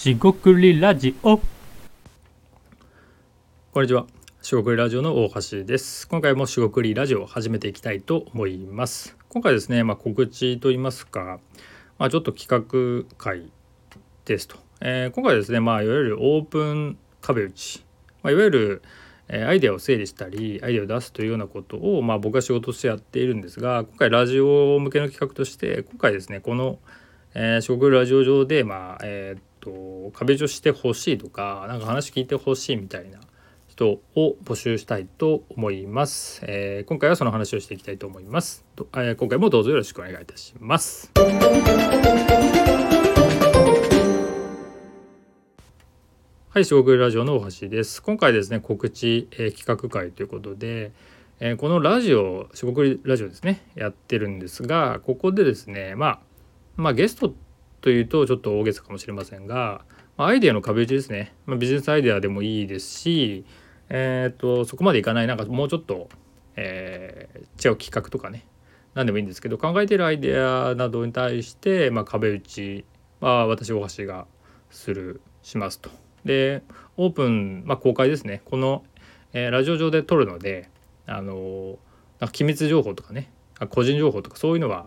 しごくりラジオこんにちは。しごくりラジオの大橋です。今回もしごくりラジオを始めていきたいと思います。今回ですね、まあ、告知といいますか、まあ、ちょっと企画会ですと。えー今回ですね、まあ、いわゆるオープン壁打ち、まあ、いわゆるアイデアを整理したりアイデアを出すというようなことを、まあ、僕が仕事としてやっているんですが今回ラジオ向けの企画として今回ですねこの「えー、食ラジオ上で、まあえーと壁打ちをしてほしいとかなんか話聞いてほしいみたいな人を募集したいと思います、えー今回はその話をしていきたいと思います、えー今回もどうぞよろしくお願いいたします。はい、四国ラジオの大橋です。今回ですね、告知、えー企画会ということで、えーこのラジオ、四国ラジオですね、やってるんですが、ここでですね、まあ、まあ、ゲストというとちょっと大げさかもしれませんが、まアイデアの壁打ちですね、まあ、ビジネスアイデアでもいいですし、えー、とそこまでいかないなんかもうちょっと、えー違う企画とかね何でもいいんですけど考えてるアイデアなどに対して、まあ、壁打ちは私大橋がするしますと。でオープン、まあ、公開ですねこの、えーラジオ上で撮るのであのーなんか機密情報とかね個人情報とかそういうのは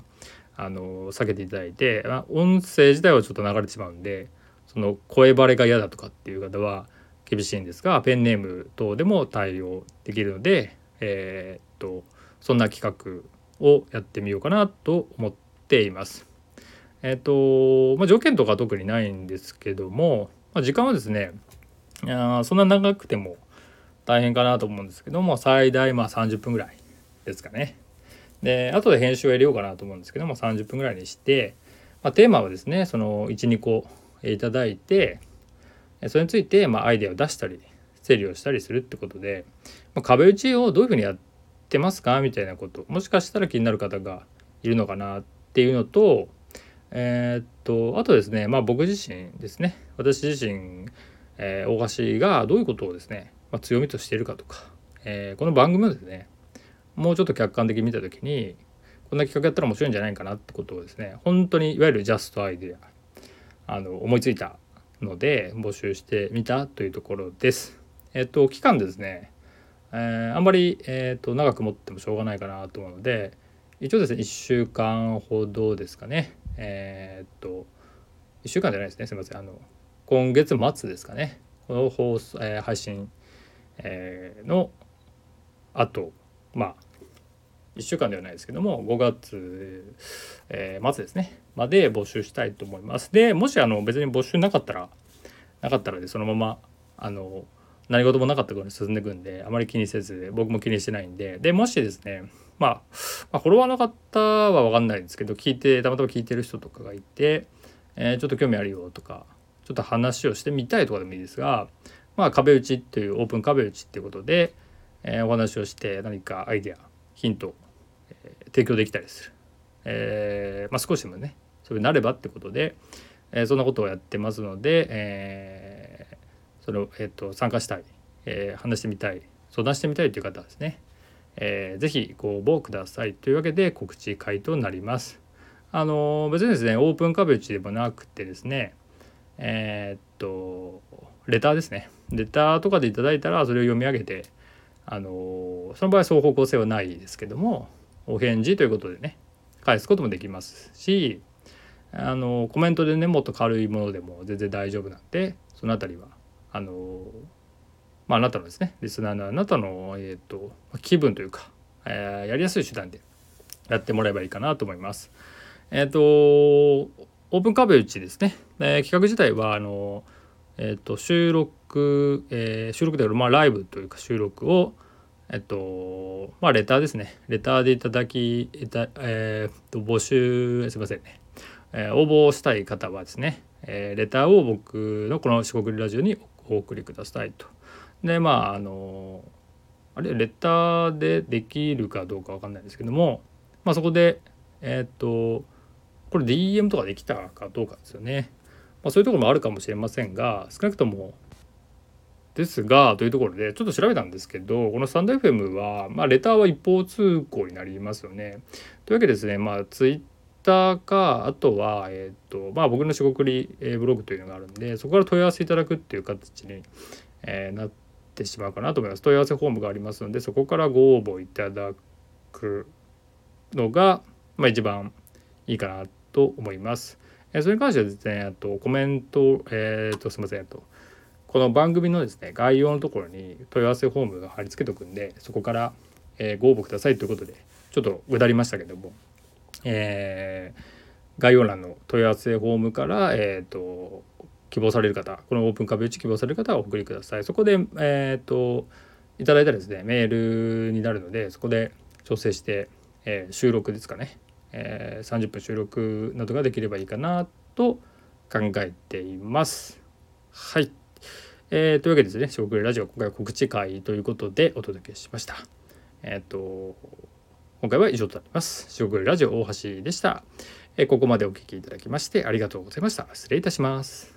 あの避けていただいて、まあ、音声自体はちょっと流れてしまうんでその声バレが嫌だとかっていう方は厳しいんですがペンネーム等でも対応できるので、えーっとそんな企画をやってみようかなと思っています。えっとまあ、条件とか特にないんですけども、まあ、時間はですねいやーそんな長くても大変かなと思うんですけども最大まあ30分ぐらいですかね。で後で編集を入れようかなと思うんですけども30分ぐらいにして、まあ、テーマはですねその12個えいただいてそれについてまあアイデアを出したり整理をしたりするってことで、まあ、壁打ちをどういうふうにやってますか？みたいなこと。もしかしたら気になる方がいるのかなっていうのとえーっとあとですねまあ僕自身ですね。私自身、えー大橋がどういうことをですね、まあ、強みとしているかとか、えーこの番組をですねもうちょっと客観的に見た時にこんな企画やったら面白いんじゃないかなってことをですね本当にいわゆるジャストアイデアあの思いついたので募集してみたというところです。えっと期間ですね、えーあんまり、えっと長く持ってもしょうがないかなと思うので一応ですね1週間ほどですかねえーっと1週間じゃないですねすみませんあの今月末ですかねこの放送、えー配信、えーのあとまあ1週間ではないですけども5月、えー末ですね。まで募集したいと思います。でもしあの別に募集なかったらなかったらでそのままあの何事もなかったことに進んでいくんであまり気にせず僕も気にしてないんで。でもしですねまあ、まあ、フォロワーの方は分かんないんですけど聞いてたまたま聞いてる人とかがいて、えーちょっと興味あるよとかちょっと話をしてみたいとかでもいいですがまあ壁打ちっていうオープン壁打ちっていうことで、えーお話をして何かアイデアヒント、え提供できたりする、えーまあ、少しでもねそれになればってことで、えーそんなことをやってますので、えーそれを、えー、と参加したい、え話してみたい相談してみたいという方はですね、えーぜひご応募ください。というわけで告知会となります。あの別にですねオープン壁打ちでもなくてですねえーっとレターですね。レターとかでいただいたらそれを読み上げてあのその場合双方向性はないですけどもお返事ということでね返すこともできますしあのコメントでねもっと軽いものでも全然大丈夫なんでそのあたりはあのまああなたのですねリスナーのあなたの、えー、と気分というか、えーやりやすい手段でやってもらえばいいかなと思います。えっ、とオープン壁打ちですね、えー企画自体はあの、えー、と収録、えー収録ではまあライブというか収録をえっとまあレターですねレターでいただきいた、えーと募集すいませんね、えー応募したい方はですね、えーレターを僕のこの四国ラジオにお送りくださいと。でまああのあれレターでできるかどうかわかんないですけども、まあ、そこでえっとこれ DM とかできたかどうかですよね。まあ、そういうところもあるかもしれませんが少なくともですがというところでちょっと調べたんですけどこのスタンド FM は、まあ、レターは一方通行になりますよね。というわけでですねまあツイッターかあとは、えーとまあ、僕のしごくり、えーブログというのがあるんでそこから問い合わせいただくっていう形に、えーなってしまうかなと思います問い合わせフォームがありますのでそこからご応募いただくのが、まあ、一番いいかなと思います。えそれに関してはですねとコメントえっ、とすみませんとこの番組のですね概要のところに問い合わせフォームが貼り付けとくんでそこから、えーご応募くださいということでちょっとうだりましたけども、えー概要欄の問い合わせフォームから、えー、と希望される方このオープン壁打ち希望される方はお送りください。そこでえっ、といただいたらですねメールになるのでそこで調整して、え収録ですかね、えー30分収録などができればいいかなと考えています。はい。えーというわけでですね「食レラジオ」今回は告知会ということでお届けしました。えっ、と今回は以上となります。食レラジオ大橋でした。えーここまでお聴きいただきましてありがとうございました。失礼いたします。